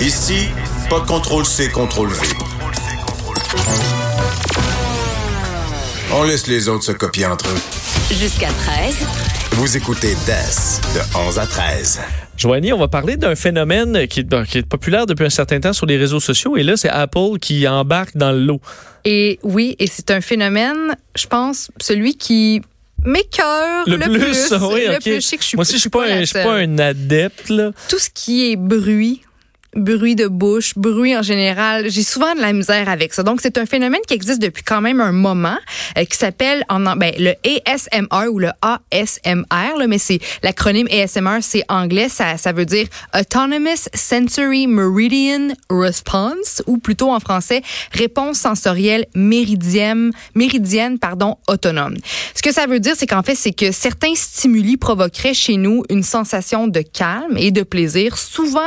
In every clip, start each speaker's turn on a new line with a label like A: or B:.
A: Ici, pas de contrôle C, contrôle V. On laisse les autres se copier entre eux.
B: Jusqu'à 13.
A: Vous écoutez DES de 11 à 13.
C: Joanie, on va parler d'un phénomène qui est, qui est populaire depuis un certain temps sur les réseaux sociaux. Et là, c'est Apple qui embarque dans le lot.
D: Et oui, et c'est un phénomène, je pense, celui qui m'écœure le,
C: plus.
D: plus.
C: oui,
D: le
C: ok.
D: plus. Je sais que je suis
C: Moi aussi, je suis pas,
D: la
C: un, je suis pas un adepte. Là.
D: Tout ce qui est bruit, bruit de bouche, bruit en général, j'ai souvent de la misère avec ça. Donc, c'est un phénomène qui existe depuis quand même un moment, euh, qui s'appelle ben, le ASMR ou le ASMR, là, mais c'est l'acronyme ASMR, c'est anglais, ça, ça veut dire Autonomous Sensory Meridian Response, ou plutôt en français, réponse sensorielle méridienne, méridienne, pardon, autonome. Ce que ça veut dire, c'est qu'en fait, c'est que certains stimuli provoqueraient chez nous une sensation de calme et de plaisir, souvent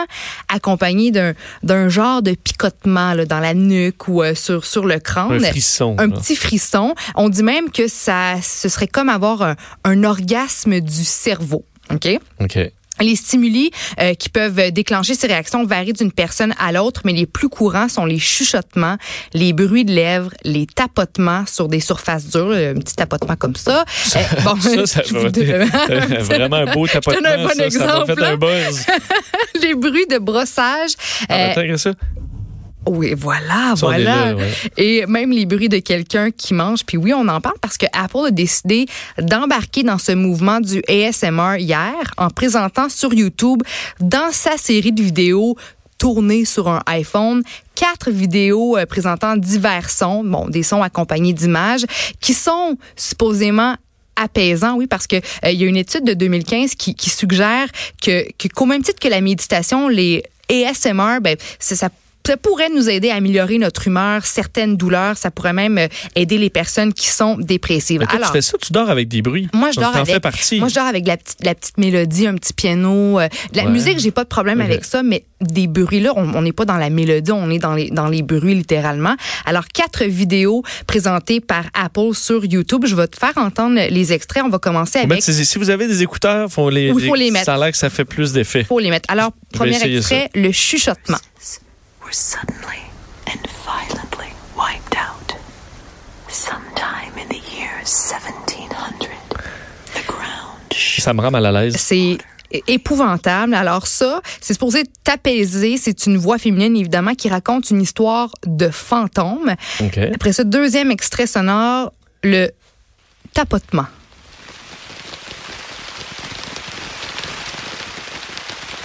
D: accompagnée d'un d'un genre de picotement là, dans la nuque ou euh, sur sur le crâne.
C: Un frisson.
D: Un
C: là.
D: petit frisson. On dit même que ça, ce serait comme avoir un, un orgasme du cerveau. OK?
C: OK.
D: Les stimuli euh, qui peuvent déclencher ces réactions varient d'une personne à l'autre, mais les plus courants sont les chuchotements, les bruits de lèvres, les tapotements sur des surfaces dures, un petit tapotement comme ça. Euh, bon,
C: Ça, ça
D: je
C: va vraiment un beau tapotement.
D: donne un bon
C: ça, ça m'a
D: exemple,
C: fait
D: là.
C: un buzz.
D: les bruits de brossage.
C: Ah,
D: euh,
C: que ça.
D: Oui, voilà, voilà.
C: là, ouais.
D: Et même les bruits de quelqu'un qui mange. Puis oui, on en parle parce que Apple a décidé d'embarquer dans ce mouvement du ASMR hier en présentant sur YouTube dans sa série de vidéos tournées sur un iPhone quatre vidéos euh, présentant divers sons, bon, des sons accompagnés d'images qui sont supposément apaisants, oui, parce que euh, il y a une étude de 2015 qui, qui suggère que, que qu'au même titre que la méditation, les ASMR, ben, c'est- ça ça pourrait nous aider à améliorer notre humeur, certaines douleurs. Ça pourrait même euh, aider les personnes qui sont dépressives.
C: Mais toi,
D: Alors,
C: tu fais ça, tu dors avec des bruits.
D: moi, je
C: Donc,
D: dors
C: t'en
D: avec.
C: fais partie.
D: Moi, je dors avec la petite, la petite mélodie, un petit piano. euh, de la
C: Ouais.
D: musique, j'ai pas de problème avec ça, mais des bruits là, on n'est pas dans la mélodie, on est dans les dans les bruits littéralement. Alors quatre vidéos présentées par Apple sur YouTube. Je vais te faire entendre les extraits. On va commencer
C: Faut
D: avec.
C: si vous avez des écouteurs, faut les,
D: Oui, faut les mettre.
C: Ça a l'air que ça fait plus d'effet.
D: Faut les mettre. Alors premier extrait, le chuchotement.
E: Were suddenly and violently wiped out. Sometime in the year 1700, the ground shook.
C: Ça me rend mal à l'aise.
D: C'est épouvantable. Alors ça, c'est supposé t'apaiser. C'est une voix féminine, évidemment, qui raconte une histoire de fantôme.
C: OK.
D: Après ça, deuxième extrait sonore, le tapotement.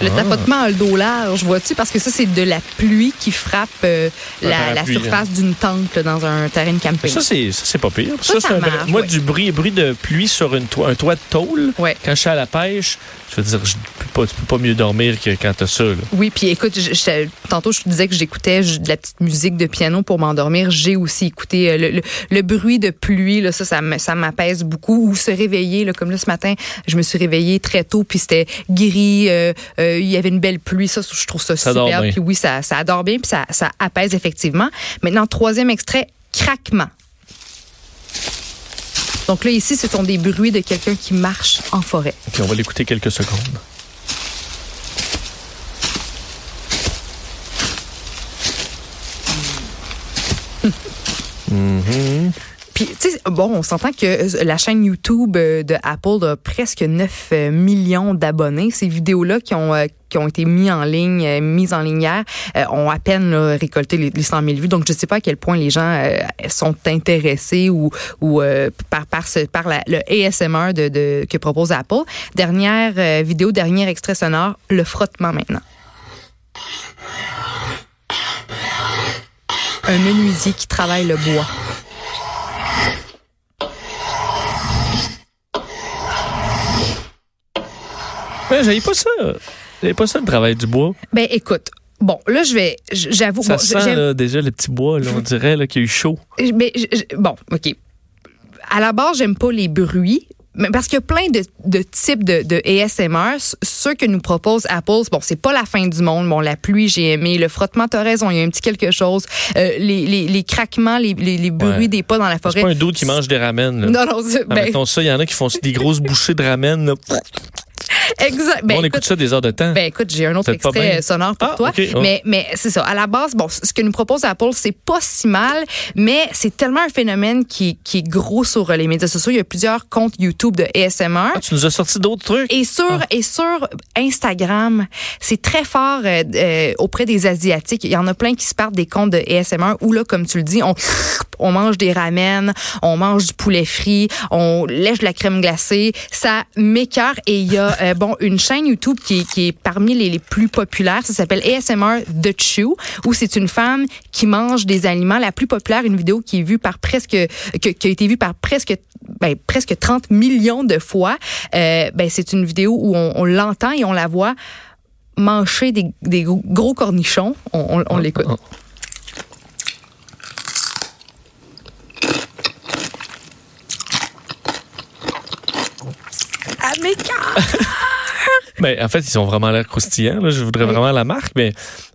D: Le
C: Ah.
D: tapotement a le dos large, vois-tu, parce que ça, c'est de la pluie qui frappe euh, la, la surface d'une tente là, dans un terrain de camping.
C: Ça, c'est ça, c'est pas pire.
D: Ça, marche,
C: Moi,
D: ouais.
C: du bruit, bruit de pluie sur une un toit de tôle,
D: Ouais.
C: quand je suis à la pêche, je veux dire, je peux pas, tu peux pas mieux dormir que quand t'as ça. Là.
D: Oui, puis écoute, je- je- tantôt je te disais que j'écoutais de la petite musique de piano pour m'endormir. J'ai aussi écouté euh, le, le- le bruit de pluie, là, ça, ça, ça m'apaise beaucoup. Ou se réveiller, là, comme là ce matin, je me suis réveillée très tôt, puis c'était gris, euh, euh, il y avait une belle pluie. Ça, je trouve ça,
C: Ça bien.
D: Puis oui, ça, ça adore bien, puis ça, ça apaise effectivement. Maintenant, troisième extrait, craquement. Donc là, ici, ce sont des bruits de quelqu'un qui marche en forêt.
C: Puis on va l'écouter quelques secondes.
D: Bon, on s'entend que euh, la chaîne YouTube euh, de Apple a presque 9 euh, millions d'abonnés. Ces vidéos-là qui ont, qui ont été mises en ligne, mises en ligne hier, ont à peine récolté les, les 100 000 vues. Donc, je ne sais pas à quel point les gens sont intéressés ou, par, par, le ASMR que propose Apple. Dernière vidéo, dernier extrait sonore, le frottement maintenant. Un menuisier qui travaille le bois.
C: Ouais, j'avais pas ça. J'avais pas ça le travail du bois.
D: Ben, écoute. Bon, là, je vais, j'avoue,
C: Ça
D: bon,
C: sent là, déjà le petit bois, là, on dirait là, qu'il y a eu chaud.
D: Mais, je- je- bon, OK. À la base, j'aime pas les bruits. Mais parce qu'il y a plein de, de types de, de ASMR. Ceux que nous propose Apple, bon, c'est pas la fin du monde. Bon, la pluie, j'ai aimé. Le frottement, t'as raison, il y a un petit quelque chose. Euh, les, les, les craquements, les, les, les bruits
C: Ouais.
D: des pas dans la
C: C'est
D: forêt.
C: pas un doute qui mange des ramen. Là.
D: Non, non, c'est-
C: Ah,
D: ben,
C: ça, il y en a qui font des grosses bouchées de ramen. là.
D: Exact.
C: on écoute ça des heures de temps.
D: Ben écoute, j'ai un autre extrait sonore pour
C: Ah,
D: toi.
C: oh.
D: Mais, mais c'est ça. À la base, bon, ce que nous propose Apple, c'est pas si mal, mais c'est tellement un phénomène qui, qui est gros sur euh, les médias sociaux. Il y a plusieurs comptes YouTube de ASMR.
C: Ah, tu nous as sorti d'autres trucs?
D: Et sur,
C: Ah.
D: et sur Instagram, c'est très fort euh, euh, auprès des Asiatiques. Il y en a plein qui se partent des comptes de ASMR où, là, comme tu le dis, on, on mange des ramen, on mange du poulet frit, on lèche de la crème glacée. Ça m'écœure. Et il y a, euh, bon, une chaîne YouTube qui, est- qui est parmi les, les plus populaires. Ça s'appelle ASMR The Chew, où c'est une femme qui mange des aliments. La plus populaire, une vidéo qui est vue par presque, que- qui a été vue par presque ben, presque 30 millions de fois. Euh, ben, c'est une vidéo où on, on l'entend et on la voit manger des, des gros- gros cornichons. On, on- on l'écoute.
C: Ah,
D: mais
C: Ben, en fait, ils ont vraiment l'air croustillants. Là. Je voudrais
D: Oui.
C: vraiment la marque, mais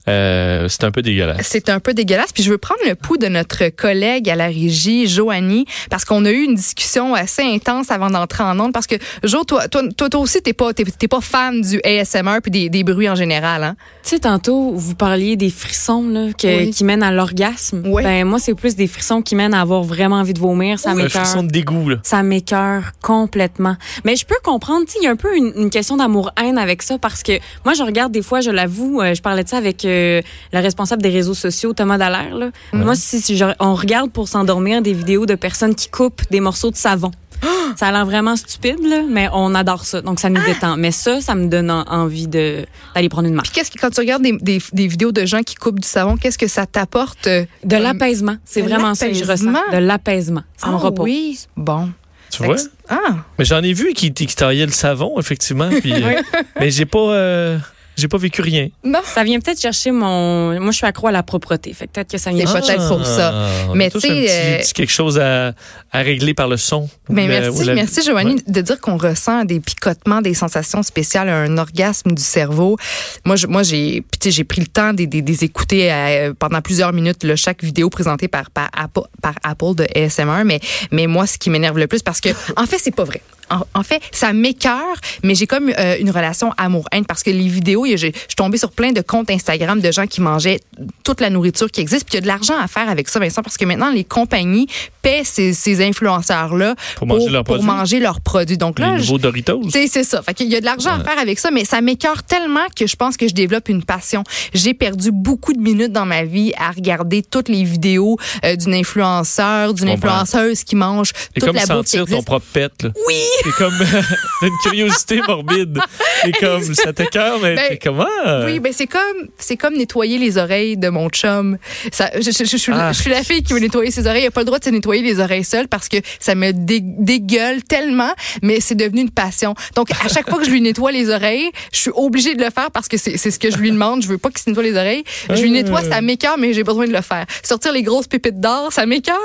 C: euh, c'est un peu dégueulasse.
D: C'est un peu dégueulasse. Puis je veux prendre le pouls de notre collègue à la régie, Joanie, parce qu'on a eu une discussion assez intense avant d'entrer en onde. Parce que, Jo, toi, toi, toi, toi aussi, t'es pas, t'es, t'es pas fan du ASMR puis des, des bruits en général, hein?
B: Tu sais, tantôt, vous parliez des frissons là, que-
D: Oui.
B: qui mènent à l'orgasme.
D: Oui.
B: Ben, moi, c'est plus des frissons qui mènent à avoir vraiment envie de vomir. Ça
C: Un
B: m'écoeure.
C: frisson de dégoût, là.
B: Ça m'écoeure complètement. Mais je peux comprendre, tu sais, il y a un peu une, une question d'amour-haine avec ça parce que moi, je regarde des fois, je l'avoue, euh, je parlais de ça avec euh, le responsable des réseaux sociaux, Thomas Dallaire. Là. Moi, si, si on regarde pour s'endormir des vidéos de personnes qui coupent des morceaux de savon. Ça a l'air vraiment stupide, là, mais on adore ça. Donc, ça nous détend. Mais ça, ça me donne en- envie de d'aller prendre une marche.
D: Puis qu'est-ce que, quand tu regardes des, des, des vidéos de gens qui coupent du savon, qu'est-ce que ça t'apporte? euh,
B: De l'apaisement. C'est
D: de
B: vraiment ça que je ressens. De l'apaisement. Ça me
D: Ah
B: repose.
D: oui. Bon.
C: Tu vois?
D: Ah.
C: Mais j'en ai vu qui, qui taillaient le savon, effectivement. Puis, euh, mais j'ai pas, euh, j'ai pas vécu rien.
D: Non.
B: Ça vient peut-être chercher mon. Moi, je suis accro à la propreté. Fait que peut-être que ça vient
D: C'est peut-être pour ça.
C: on a
D: Mais tu sais, euh,
C: quelque chose à, à régler par le son.
D: Ben
C: la-
D: merci,
C: la-
D: merci Joanie
C: Ouais.
D: de dire qu'on ressent des picotements, des sensations spéciales, un orgasme du cerveau. Moi, je, moi j'ai, puis tu sais, j'ai pris le temps de, de- de les écouter euh, pendant plusieurs minutes là, chaque vidéo présentée par par Apple, par Apple de ASMR. Mais mais moi, ce qui m'énerve le plus, parce que en fait, c'est pas vrai. En, en fait, ça m'écœure, mais j'ai comme euh, une relation amour-haine parce que les vidéos, il je suis tombée sur plein de comptes Instagram de gens qui mangeaient toute la nourriture qui existe. Puis il y a de l'argent à faire avec ça, Vincent, parce que maintenant, les compagnies paient ces, ces influenceurs-là
C: Pour manger leurs
D: pour
C: produits.
D: manger leurs produits. Donc
C: Les
D: là,
C: nouveaux Doritos.
D: c'est c'est ça. Fait qu'il y a de l'argent à faire avec ça, mais ça m'écœure tellement que je pense que je développe une passion. J'ai perdu beaucoup de minutes dans ma vie à regarder toutes les vidéos euh, d'une influenceur, d'une influenceuse qui mange
C: C'est
D: toute
C: comme
D: la bouffe qui
C: sentir ton propre pet. Là.
D: Oui!
C: C'est comme une curiosité morbide. C'est comme, ça t'écœure, mais
D: Ben,
C: comment?
D: Oui, ben c'est comme c'est comme nettoyer les oreilles de mon chum. Ça, je, je- je suis,
C: Ah.
D: je suis la fille qui veut nettoyer ses oreilles. Il a pas le droit de se nettoyer les oreilles seule parce que ça me dé- dégueule tellement, mais c'est devenu une passion. Donc à chaque fois que je lui nettoie les oreilles, je suis obligée de le faire parce que c'est ce que je lui demande. Je veux pas qu'il se nettoie les oreilles. Je lui nettoie, ça m'écœure, mais j'ai besoin de le faire. Sortir les grosses pépites d'or, ça m'écœure,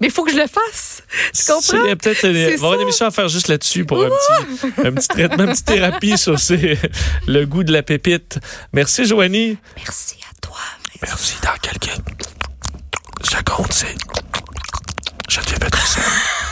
D: mais il faut que je le fasse. Tu comprends?
C: Il y a peut-être une, avoir une émission à faire juste là-dessus pour un petit, un petit traitement, une petite thérapie sur ces- le goût de la pépite. Merci, Joanie.
D: Merci à toi.
C: Merci. Dans quelques secondes, c'est. Je te fais.